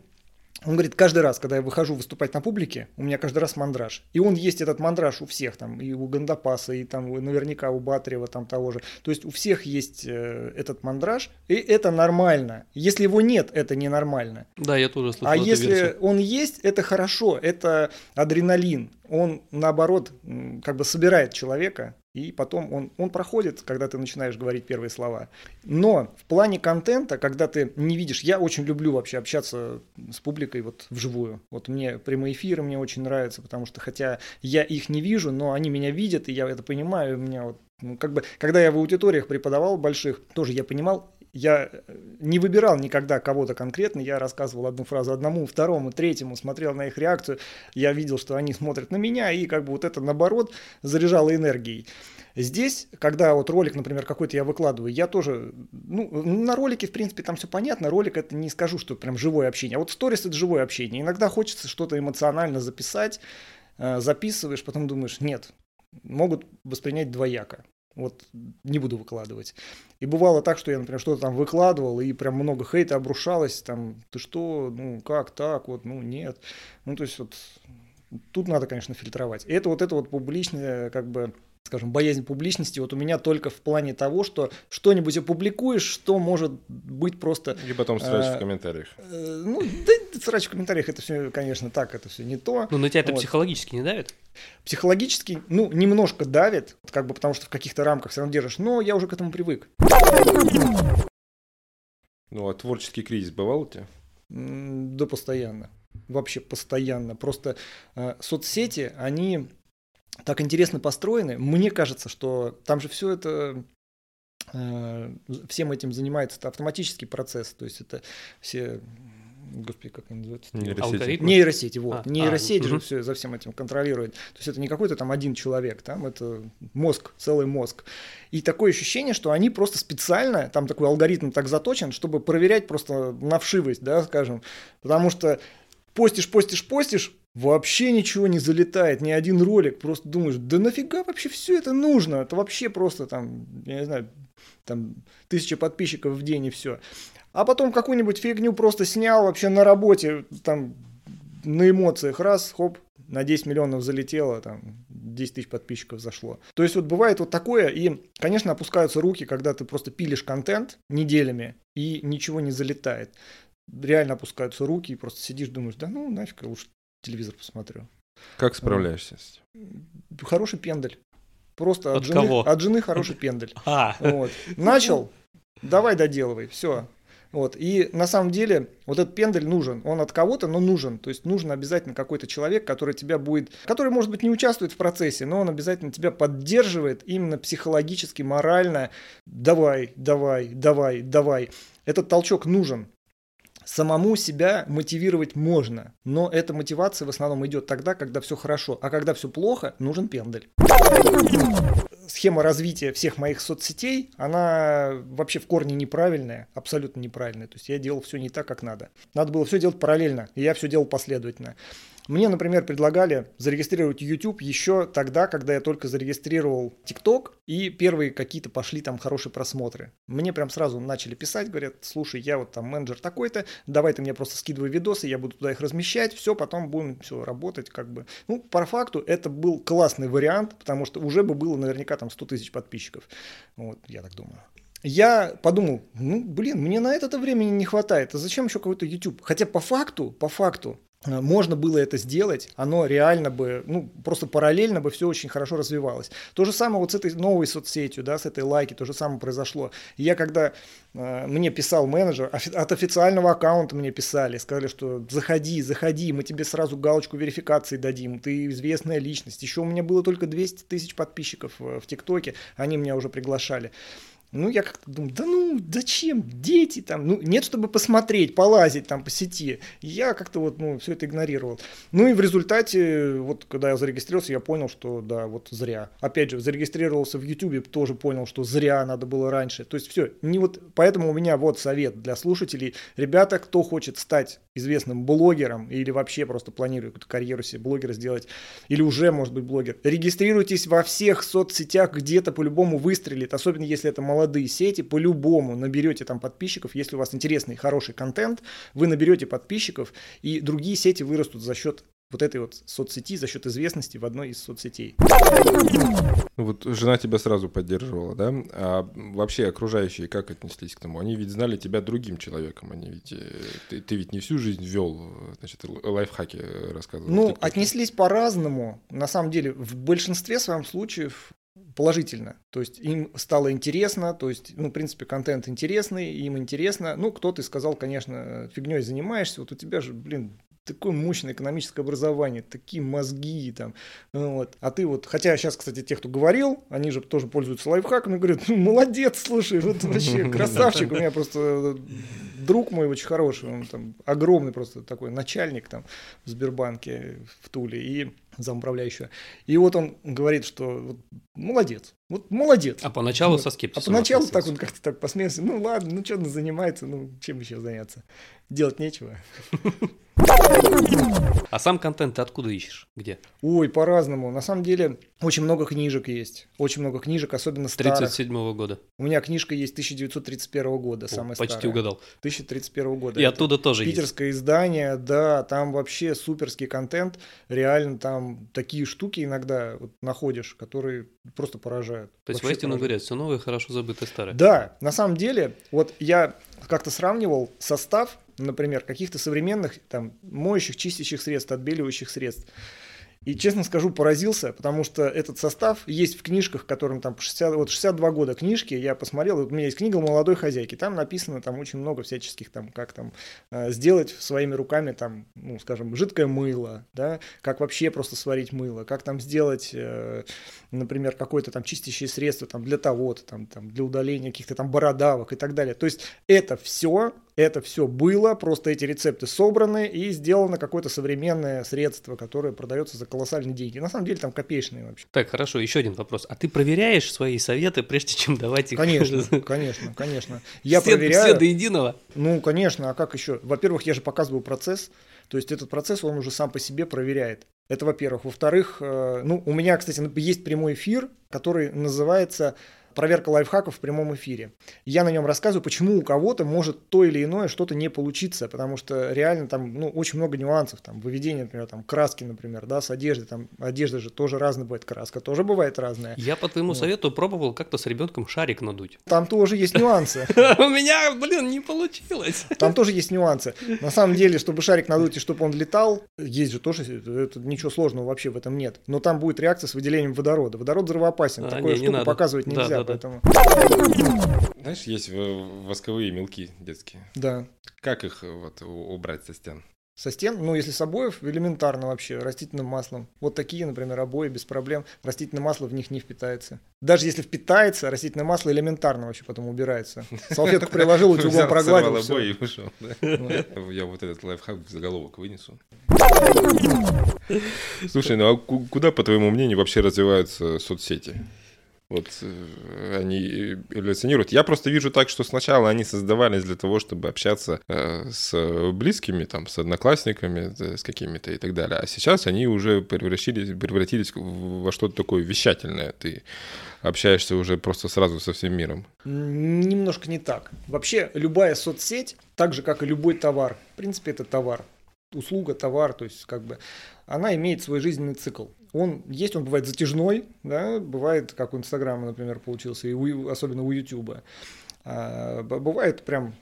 он говорит, каждый раз, когда я выхожу выступать на публике, у меня каждый раз мандраж. И он есть этот мандраж у всех, там, и у Гандапаса, и там наверняка у Батарева там того же. То есть у всех есть э, этот мандраж, и это нормально. Если его нет, это ненормально. Да, я тоже слышал А если версию. он есть, это хорошо, это адреналин. Он, наоборот, как бы собирает человека, и потом он, он проходит, когда ты начинаешь говорить первые слова. Но в плане контента, когда ты не видишь, я очень люблю вообще общаться с публикой вот вживую. Вот мне прямые эфиры мне очень нравятся, потому что хотя я их не вижу, но они меня видят, и я это понимаю, у меня вот ну, как бы, когда я в аудиториях преподавал больших, тоже я понимал, я э, не выбирал никогда кого-то конкретно, я рассказывал одну фразу одному, второму, третьему, смотрел на их реакцию, я видел, что они смотрят на меня, и как бы вот это, наоборот, заряжало энергией. Здесь, когда вот ролик, например, какой-то я выкладываю, я тоже, ну, на ролике, в принципе, там все понятно, ролик это не скажу, что прям живое общение, а вот сторис это живое общение. Иногда хочется что-то эмоционально записать, э, записываешь, потом думаешь, нет, могут воспринять двояко. Вот не буду выкладывать. И бывало так, что я, например, что-то там выкладывал, и прям много хейта обрушалось, там, ты что, ну, как так, вот, ну, нет. Ну, то есть вот тут надо, конечно, фильтровать. И это вот это вот публичное, как бы, скажем, боязнь публичности вот у меня только в плане того, что что-нибудь опубликуешь, что может быть просто... И потом срач А, в комментариях. э, ну, да, срач в комментариях, это все, конечно, так, это все не то. Ну, на тебя это Вот. психологически не давит? Психологически, ну, немножко давит, как бы потому что в каких-то рамках все равно держишь, но я уже к этому привык. Ну, а творческий кризис бывал у тебя? Да, постоянно. Вообще постоянно. Просто э, соцсети, они так интересно построены. Мне кажется, что там же все это э, всем этим занимается это автоматический процесс. То есть это все, господи, как они называются? Нейросети. Нейросети, вот. А, а, Нейросеть же мгм. все за всем этим контролирует. То есть это не какой-то там один человек, там это мозг, целый мозг. И такое ощущение, что они просто специально, там такой алгоритм так заточен, чтобы проверять просто на вшивость, да, скажем. Потому что постишь, постишь, постишь, вообще ничего не залетает, ни один ролик. Просто думаешь, да нафига вообще все это нужно? Это вообще просто там, я не знаю, там тысяча подписчиков в день и все. А потом какую-нибудь фигню просто снял вообще на работе, там на эмоциях раз, хоп, на 10 миллионов залетело, там 10 тысяч подписчиков зашло. То есть вот бывает вот такое, и, конечно, опускаются руки, когда ты просто пилишь контент неделями, и ничего не залетает. Реально опускаются руки, и просто сидишь, думаешь, да ну нафиг, лучше телевизор посмотрю. Как справляешься с этим? Хороший пендель. Просто от, От жены, кого? от жены хороший пендель. А, Вот. Начал, давай доделывай, все. Вот. И на самом деле вот этот пендель нужен. Он от кого-то, но нужен. То есть нужен обязательно какой-то человек, который тебя будет, который, может быть, не участвует в процессе, но он обязательно тебя поддерживает именно психологически, морально. Давай, давай, давай, давай. Этот толчок нужен. Самому себя мотивировать можно, но эта мотивация в основном идет тогда, когда все хорошо, а когда все плохо, нужен пендель. Схема развития всех моих соцсетей, она вообще в корне неправильная, абсолютно неправильная. То есть я делал все не так, как надо. Надо было все делать параллельно, и я все делал последовательно. Мне, например, предлагали зарегистрировать YouTube еще тогда, когда я только зарегистрировал TikTok, и первые какие-то пошли там хорошие просмотры. Мне прям сразу начали писать, говорят, слушай, я вот там менеджер такой-то, давай ты мне просто скидывай видосы, я буду туда их размещать, все, потом будем все работать как бы. Ну, по факту это был классный вариант, потому что уже бы было наверняка там 100 тысяч подписчиков. Вот, я так думаю я подумал, ну, блин, мне на это времени не хватает, а зачем еще какой-то YouTube? Хотя по факту, по факту, можно было это сделать, оно реально бы, ну, просто параллельно бы все очень хорошо развивалось. То же самое вот с этой новой соцсетью, да, с этой лайки, то же самое произошло. я когда э, мне писал менеджер, от официального аккаунта мне писали, сказали, что заходи, заходи, мы тебе сразу галочку верификации дадим, ты известная личность. Еще у меня было только 200 тысяч подписчиков в ТикТоке, они меня уже приглашали. Ну, я как-то думаю, да ну, зачем? Дети там, ну, нет, чтобы посмотреть, полазить там по сети. Я как-то вот, ну, все это игнорировал. Ну, и в результате, вот, когда я зарегистрировался, я понял, что, да, вот зря. Опять же, зарегистрировался в YouTube, тоже понял, что зря надо было раньше. То есть все, не вот, поэтому у меня вот совет для слушателей. Ребята, кто хочет стать известным блогером или вообще просто планирует какую-то карьеру себе блогера сделать, или уже, может быть, блогер, регистрируйтесь во всех соцсетях, где-то по-любому выстрелит, особенно если это молодые молодые сети, по-любому наберете там подписчиков, если у вас интересный, хороший контент, вы наберете подписчиков, и другие сети вырастут за счет вот этой вот соцсети, за счет известности в одной из соцсетей. Вот жена тебя сразу поддерживала, да? А вообще окружающие как отнеслись к тому? Они ведь знали тебя другим человеком, они ведь... Э, ты, ты ведь не всю жизнь вел, значит, лайфхаки рассказывал. Ну, отнеслись по-разному. На самом деле, в большинстве своем случаев положительно. То есть им стало интересно, то есть, ну, в принципе, контент интересный, им интересно. Ну, кто-то сказал, конечно, фигней занимаешься, вот у тебя же, блин, такое мощное экономическое образование, такие мозги там, ну вот. А ты вот, хотя сейчас, кстати, те, кто говорил, они же тоже пользуются лайфхаками, говорят, ну, молодец, слушай, вот вообще красавчик, у меня просто друг мой очень хороший, он там огромный просто такой начальник там в Сбербанке в Туле и замуправляющего. И вот он говорит, что вот, молодец, вот молодец. А поначалу вот. со скепсисом. А поначалу так он как-то так посмеялся, ну ладно, ну что он занимается, ну чем еще заняться, делать нечего. А сам контент ты откуда ищешь? Где? Ой, по-разному. На самом деле, очень много книжек есть. Очень много книжек, особенно старых. 37 -го года. У меня книжка есть 1931 года, О, самая почти старая. угадал. 1031 года. И Это оттуда тоже Питерское есть. издание, да, там вообще суперский контент. Реально там такие штуки иногда вот находишь, которые просто поражают. То есть воистину говорят, все новое хорошо забыто старое. Да, на самом деле, вот я как-то сравнивал состав например, каких-то современных там моющих, чистящих средств, отбеливающих средств. И, честно скажу, поразился, потому что этот состав есть в книжках, которым там 60, вот 62 года книжки, я посмотрел, вот у меня есть книга молодой хозяйки, там написано там очень много всяческих, там, как там э, сделать своими руками, там, ну, скажем, жидкое мыло, да, как вообще просто сварить мыло, как там сделать, э, например, какое-то там чистящее средство там для того-то, там, там, для удаления каких-то там бородавок и так далее. То есть это все это все было, просто эти рецепты собраны и сделано какое-то современное средство, которое продается за колоссальные деньги. На самом деле там копеечные вообще. Так, хорошо, еще один вопрос. А ты проверяешь свои советы, прежде чем давать их? Конечно, конечно, конечно. Я все, проверяю. Все до единого? Ну, конечно, а как еще? Во-первых, я же показываю процесс, то есть этот процесс, он уже сам по себе проверяет. Это во-первых. Во-вторых, э, ну, у меня, кстати, есть прямой эфир, который называется проверка лайфхаков в прямом эфире. Я на нем рассказываю, почему у кого-то может то или иное что-то не получиться, потому что реально там ну, очень много нюансов, там выведение, например, там краски, например, да, с одеждой, там одежда же тоже разная бывает, краска тоже бывает разная. Я по твоему вот. совету пробовал как-то с ребенком шарик надуть. Там тоже есть нюансы. У меня, блин, не получилось. Там тоже есть нюансы. На самом деле, чтобы шарик надуть и чтобы он летал, есть же тоже, это ничего сложного вообще в этом нет. Но там будет реакция с выделением водорода. Водород взрывоопасен, такое штуку показывать нельзя поэтому... Знаешь, есть восковые мелки детские. Да. Как их вот убрать со стен? Со стен, ну, если с обоев, элементарно вообще, растительным маслом. Вот такие, например, обои без проблем. Растительное масло в них не впитается. Даже если впитается, растительное масло элементарно вообще потом убирается. Салфетку приложил, утюгом прогладил. обои и ушел. Я вот этот лайфхак в заголовок вынесу. Слушай, ну а куда, по твоему мнению, вообще развиваются соцсети? Вот э, они эволюционируют. Я просто вижу так, что сначала они создавались для того, чтобы общаться э, с близкими, там, с одноклассниками, с какими-то и так далее. А сейчас они уже превратились, превратились во что-то такое вещательное. Ты общаешься уже просто сразу со всем миром. Немножко не так. Вообще любая соцсеть, так же как и любой товар, в принципе, это товар услуга, товар, то есть как бы она имеет свой жизненный цикл. Он есть, он бывает затяжной, да, бывает, как у Инстаграма, например, получился, и у, особенно у Ютуба. А, бывает прям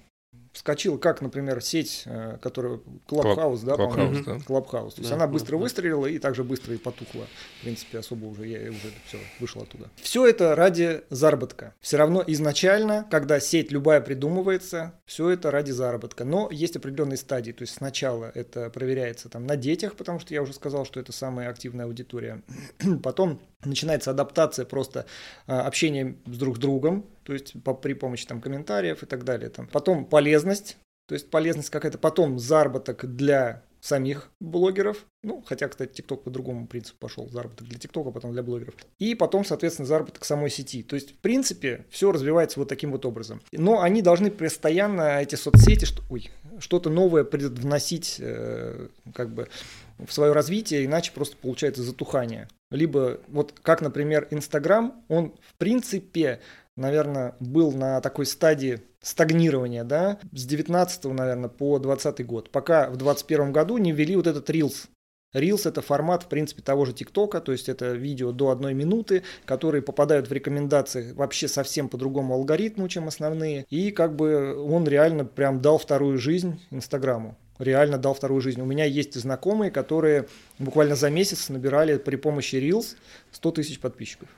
вскочила, как, например, сеть, э, которая Clubhouse, да, Clubhouse, да. Clubhouse. То есть да, она быстро да. выстрелила и также быстро и потухла. В принципе, особо уже я уже все вышел оттуда. Все это ради заработка. Все равно изначально, когда сеть любая придумывается, все это ради заработка. Но есть определенные стадии. То есть сначала это проверяется там на детях, потому что я уже сказал, что это самая активная аудитория. Потом начинается адаптация просто а, общения с друг с другом, то есть по, при помощи там комментариев и так далее. Там. Потом полезность, то есть полезность какая-то, потом заработок для самих блогеров, ну, хотя, кстати, ТикТок по другому принципу пошел, заработок для ТикТока, потом для блогеров. И потом, соответственно, заработок самой сети. То есть, в принципе, все развивается вот таким вот образом. Но они должны постоянно, эти соцсети, что, ой, что-то новое предвносить, э, как бы, в свое развитие, иначе просто получается затухание. Либо вот как, например, Инстаграм, он в принципе, наверное, был на такой стадии стагнирования, да, с 19 наверное, по 20 год, пока в 21 году не ввели вот этот Reels. Reels это формат, в принципе, того же ТикТока, то есть это видео до одной минуты, которые попадают в рекомендации вообще совсем по другому алгоритму, чем основные. И как бы он реально прям дал вторую жизнь Инстаграму реально дал вторую жизнь. У меня есть знакомые, которые буквально за месяц набирали при помощи Reels 100 тысяч подписчиков.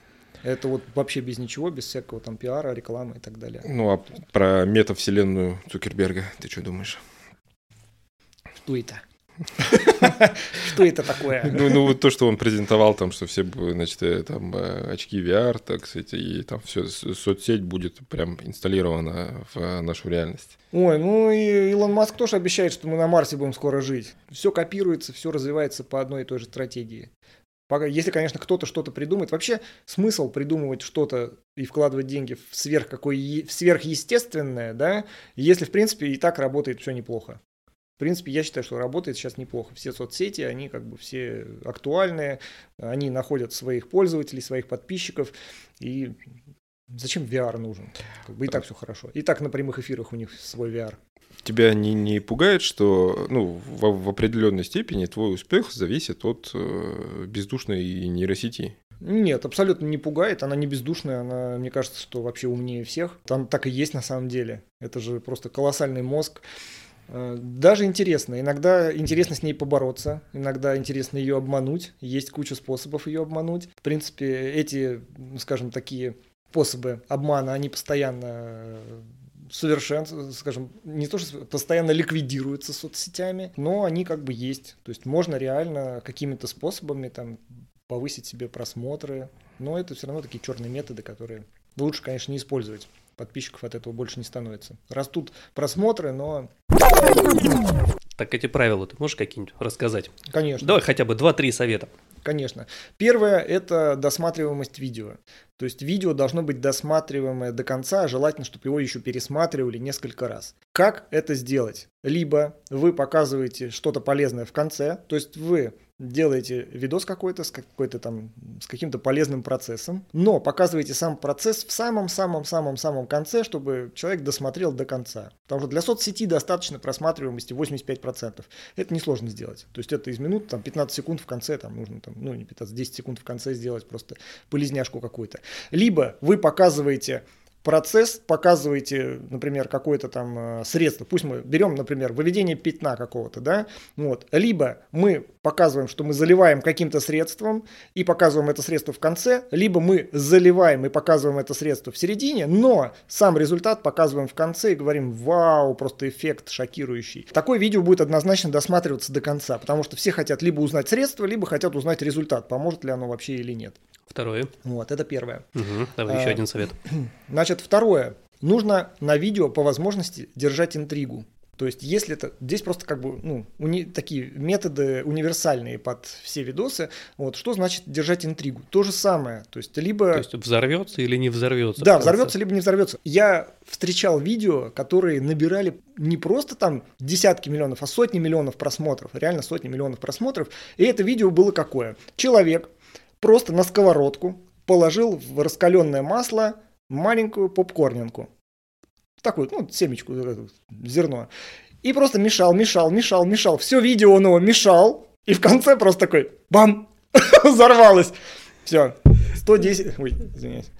Это вот вообще без ничего, без всякого там пиара, рекламы и так далее. Ну а про метавселенную Цукерберга ты что думаешь? Что это? Что это такое? Ну, ну, вот то, что он презентовал, там, что все, значит, э, там, э, очки VR, так сказать, и там все, соцсеть будет прям инсталлирована в нашу реальность. Ой, ну и Илон Маск тоже обещает, что мы на Марсе будем скоро жить. Все копируется, все развивается по одной и той же стратегии. Если, конечно, кто-то что-то придумает. Вообще смысл придумывать что-то и вкладывать деньги в, сверх какое, в сверхъестественное, да, если, в принципе, и так работает все неплохо. В принципе, я считаю, что работает сейчас неплохо. Все соцсети, они как бы все актуальные, они находят своих пользователей, своих подписчиков. И зачем VR нужен? Как бы и так все хорошо. И так на прямых эфирах у них свой VR. Тебя не, не пугает, что ну, в, в определенной степени твой успех зависит от э, бездушной нейросети? Нет, абсолютно не пугает. Она не бездушная, она, мне кажется, что вообще умнее всех. Там так и есть на самом деле. Это же просто колоссальный мозг. Э, даже интересно. Иногда интересно с ней побороться, иногда интересно ее обмануть. Есть куча способов ее обмануть. В принципе, эти, скажем, такие способы обмана, они постоянно совершенно, скажем, не то, что постоянно ликвидируются соцсетями, но они как бы есть. То есть можно реально какими-то способами там повысить себе просмотры, но это все равно такие черные методы, которые лучше, конечно, не использовать подписчиков от этого больше не становится. Растут просмотры, но... Так эти правила ты можешь какие-нибудь рассказать? Конечно. Давай хотя бы 2-3 совета. Конечно. Первое – это досматриваемость видео. То есть видео должно быть досматриваемое до конца, желательно, чтобы его еще пересматривали несколько раз. Как это сделать? Либо вы показываете что-то полезное в конце, то есть вы делаете видос какой-то с какой-то там с каким-то полезным процессом, но показываете сам процесс в самом-самом-самом-самом конце, чтобы человек досмотрел до конца. Потому что для соцсети достаточно просматриваемости 85%. Это несложно сделать. То есть это из минут, там 15 секунд в конце, там нужно там, ну не 15, 10 секунд в конце сделать просто полезняшку какую-то. Либо вы показываете процесс, показываете, например, какое-то там э, средство, пусть мы берем, например, выведение пятна какого-то, да, вот, либо мы показываем, что мы заливаем каким-то средством и показываем это средство в конце, либо мы заливаем и показываем это средство в середине, но сам результат показываем в конце и говорим, вау, просто эффект шокирующий. Такое видео будет однозначно досматриваться до конца, потому что все хотят либо узнать средство, либо хотят узнать результат, поможет ли оно вообще или нет. Второе. Вот, это первое. Угу, давай еще А, один совет. Значит, второе. Нужно на видео по возможности держать интригу. То есть, если это... Здесь просто как бы, ну, уни- такие методы универсальные под все видосы. Вот, что значит держать интригу? То же самое. То есть, либо... То есть взорвется или не взорвется? Да, взорвется либо не взорвется. Я встречал видео, которые набирали не просто там десятки миллионов, а сотни миллионов просмотров. Реально сотни миллионов просмотров. И это видео было какое? Человек просто на сковородку положил в раскаленное масло маленькую попкорнинку. Такую, ну, семечку, э, зерно. И просто мешал, мешал, мешал, мешал. Все видео он его мешал. И в конце просто такой бам! Взорвалось. Все. 110... Ой, извиняюсь.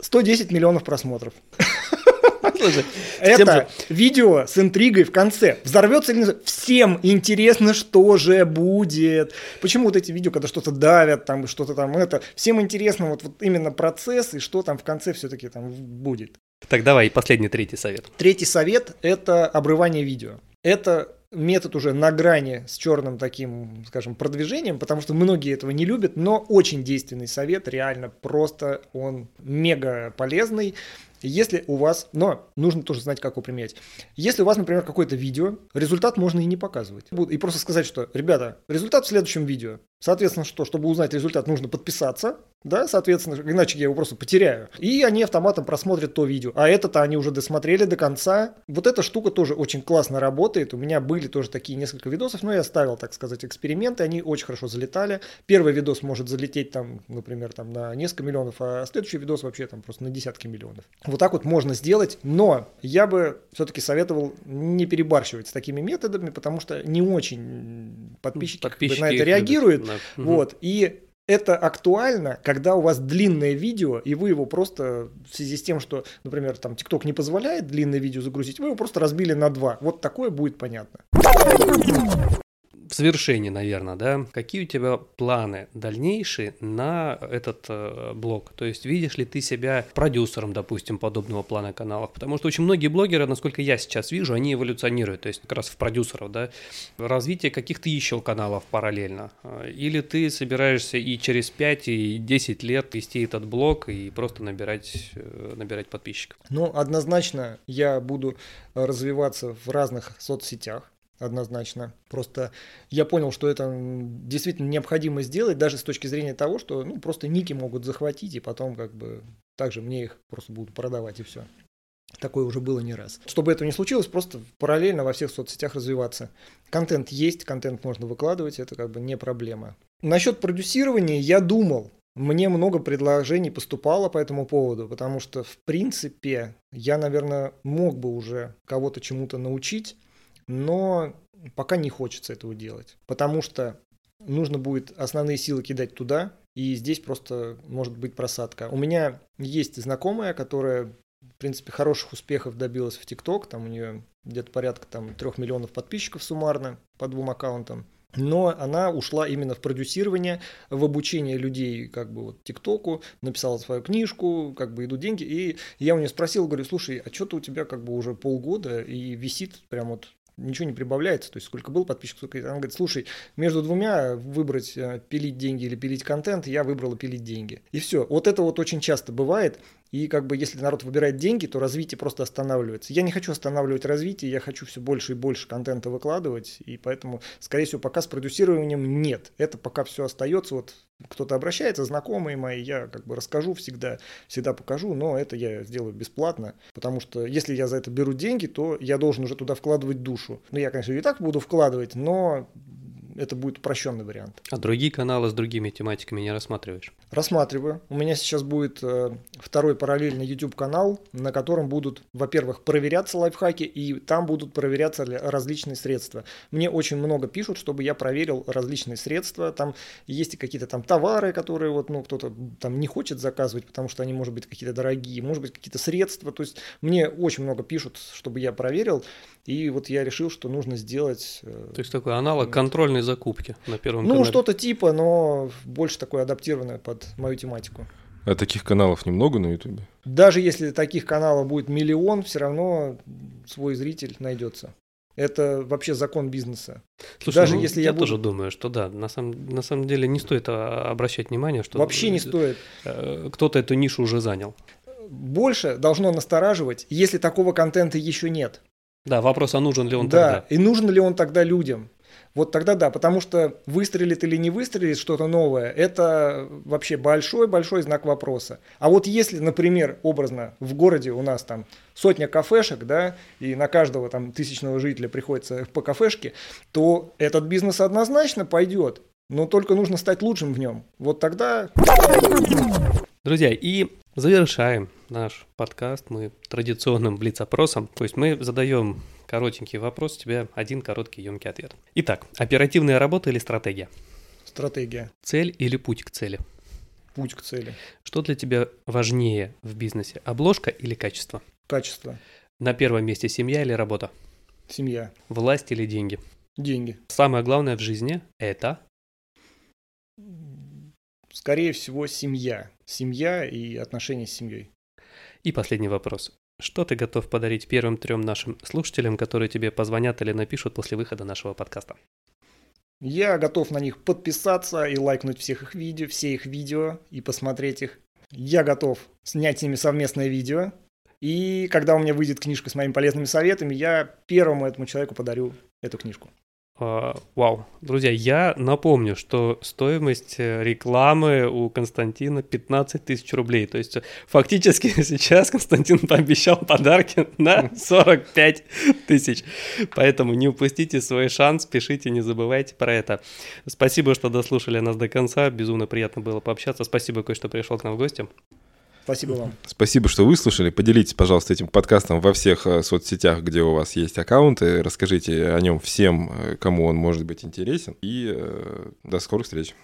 110 миллионов просмотров. Слушай, Это видео с интригой в конце. Взорвется или не? Всем интересно, что же будет. Почему вот эти видео, когда что-то давят, там что-то там это, всем интересно вот, вот именно процесс и что там в конце все-таки там будет. Так, давай, последний, третий совет. Третий совет – это обрывание видео. Это метод уже на грани с черным таким, скажем, продвижением, потому что многие этого не любят, но очень действенный совет, реально просто он мега полезный. Если у вас, но нужно тоже знать, как его применять. Если у вас, например, какое-то видео, результат можно и не показывать. И просто сказать, что, ребята, результат в следующем видео. Соответственно, что, чтобы узнать результат, нужно подписаться, да, соответственно, иначе я его просто потеряю. И они автоматом просмотрят то видео. А это-то они уже досмотрели до конца. Вот эта штука тоже очень классно работает. У меня были тоже такие несколько видосов, но я ставил, так сказать, эксперименты, они очень хорошо залетали. Первый видос может залететь там, например, там на несколько миллионов, а следующий видос вообще там просто на десятки миллионов. Вот так вот можно сделать, но я бы все-таки советовал не перебарщивать с такими методами, потому что не очень подписчики, как бы Подписчики на это любят, реагируют. да. Мгм. Вот, и это актуально, когда у вас длинное видео, и вы его просто в связи с тем, что, например, там TikTok не позволяет длинное видео загрузить, вы его просто разбили на два. Вот такое будет понятно. В завершении, наверное, да, какие у тебя планы дальнейшие на этот э, блог? То есть видишь ли ты себя продюсером, допустим, подобного плана каналов? Потому что очень многие блогеры, насколько я сейчас вижу, они эволюционируют, то есть как раз в продюсеров, да, развитие каких-то еще каналов параллельно. Э, Или ты собираешься и через 5, и 10 лет вести этот блог и просто набирать, э, набирать подписчиков? Ну, однозначно я буду э, развиваться в разных соцсетях. Однозначно. Просто я понял, что это действительно необходимо сделать, даже с точки зрения того, что ну, просто ники могут захватить, и потом как бы также мне их просто будут продавать, и все. Такое уже было не раз. Чтобы этого не случилось, просто параллельно во всех соцсетях развиваться. Контент есть, контент можно выкладывать, это как бы не проблема. Насчет продюсирования я думал, мне много предложений поступало по этому поводу, потому что, в принципе, я, наверное, мог бы уже кого-то чему-то научить, но пока не хочется этого делать, потому что нужно будет основные силы кидать туда, и здесь просто может быть просадка. У меня есть знакомая, которая, в принципе, хороших успехов добилась в ТикТок, там у нее где-то порядка там трех миллионов подписчиков суммарно по двум аккаунтам. Но она ушла именно в продюсирование, в обучение людей как бы вот ТикТоку, написала свою книжку, как бы идут деньги. И я у нее спросил, говорю, слушай, а что-то у тебя как бы уже полгода и висит прям вот ничего не прибавляется, то есть сколько был подписчиков, сколько... Она говорит, слушай, между двумя выбрать э, пилить деньги или пилить контент, я выбрала пилить деньги. И все. Вот это вот очень часто бывает, и как бы если народ выбирает деньги, то развитие просто останавливается. Я не хочу останавливать развитие, я хочу все больше и больше контента выкладывать, и поэтому, скорее всего, пока с продюсированием нет. Это пока все остается, вот кто-то обращается, знакомые мои, я как бы расскажу всегда, всегда покажу, но это я сделаю бесплатно, потому что если я за это беру деньги, то я должен уже туда вкладывать душу. Ну, я, конечно, и так буду вкладывать, но это будет упрощенный вариант. А другие каналы с другими тематиками не рассматриваешь? Рассматриваю. У меня сейчас будет э, второй параллельный YouTube-канал, на котором будут, во-первых, проверяться лайфхаки, и там будут проверяться различные средства. Мне очень много пишут, чтобы я проверил различные средства. Там есть и какие-то там товары, которые вот, ну, кто-то там не хочет заказывать, потому что они, может быть, какие-то дорогие, может быть, какие-то средства. То есть мне очень много пишут, чтобы я проверил. И вот я решил, что нужно сделать... Э, То есть такой аналог контрольной закупки на первом Ну, канале. что-то типа, но больше такое адаптированное под мою тематику. А таких каналов немного на Ютубе? Даже если таких каналов будет миллион, все равно свой зритель найдется. Это вообще закон бизнеса. Слушай, Даже ну, если я, я буду... тоже думаю, что да, на самом, на самом деле не стоит а, обращать внимание, что вообще не стоит. Э, кто-то эту нишу уже занял. Больше должно настораживать, если такого контента еще нет. Да, вопрос, а нужен ли он да, тогда? и нужен ли он тогда людям? Вот тогда да, потому что выстрелит или не выстрелит что-то новое, это вообще большой-большой знак вопроса. А вот если, например, образно, в городе у нас там сотня кафешек, да, и на каждого там тысячного жителя приходится по кафешке, то этот бизнес однозначно пойдет, но только нужно стать лучшим в нем. Вот тогда... Друзья, и завершаем наш подкаст мы традиционным блиц-опросом. То есть мы задаем коротенький вопрос, у тебя один короткий емкий ответ. Итак, оперативная работа или стратегия? Стратегия. Цель или путь к цели? Путь к цели. Что для тебя важнее в бизнесе, обложка или качество? Качество. На первом месте семья или работа? Семья. Власть или деньги? Деньги. Самое главное в жизни – это? Скорее всего, семья. Семья и отношения с семьей. И последний вопрос. Что ты готов подарить первым трем нашим слушателям, которые тебе позвонят или напишут после выхода нашего подкаста? Я готов на них подписаться и лайкнуть всех их видео, все их видео и посмотреть их. Я готов снять с ними совместное видео. И когда у меня выйдет книжка с моими полезными советами, я первому этому человеку подарю эту книжку. А, вау. Друзья, я напомню, что стоимость э, рекламы у Константина 15 тысяч рублей. То есть фактически сейчас Константин пообещал подарки на 45 тысяч. Поэтому не упустите свой шанс, пишите, не забывайте про это. Спасибо, что дослушали нас до конца. Безумно приятно было пообщаться. Спасибо, Кой, что пришел к нам в гости. Спасибо вам. Спасибо, что выслушали. Поделитесь, пожалуйста, этим подкастом во всех э, соцсетях, где у вас есть аккаунты. Расскажите о нем всем, э, кому он может быть интересен. И э, до скорых встреч.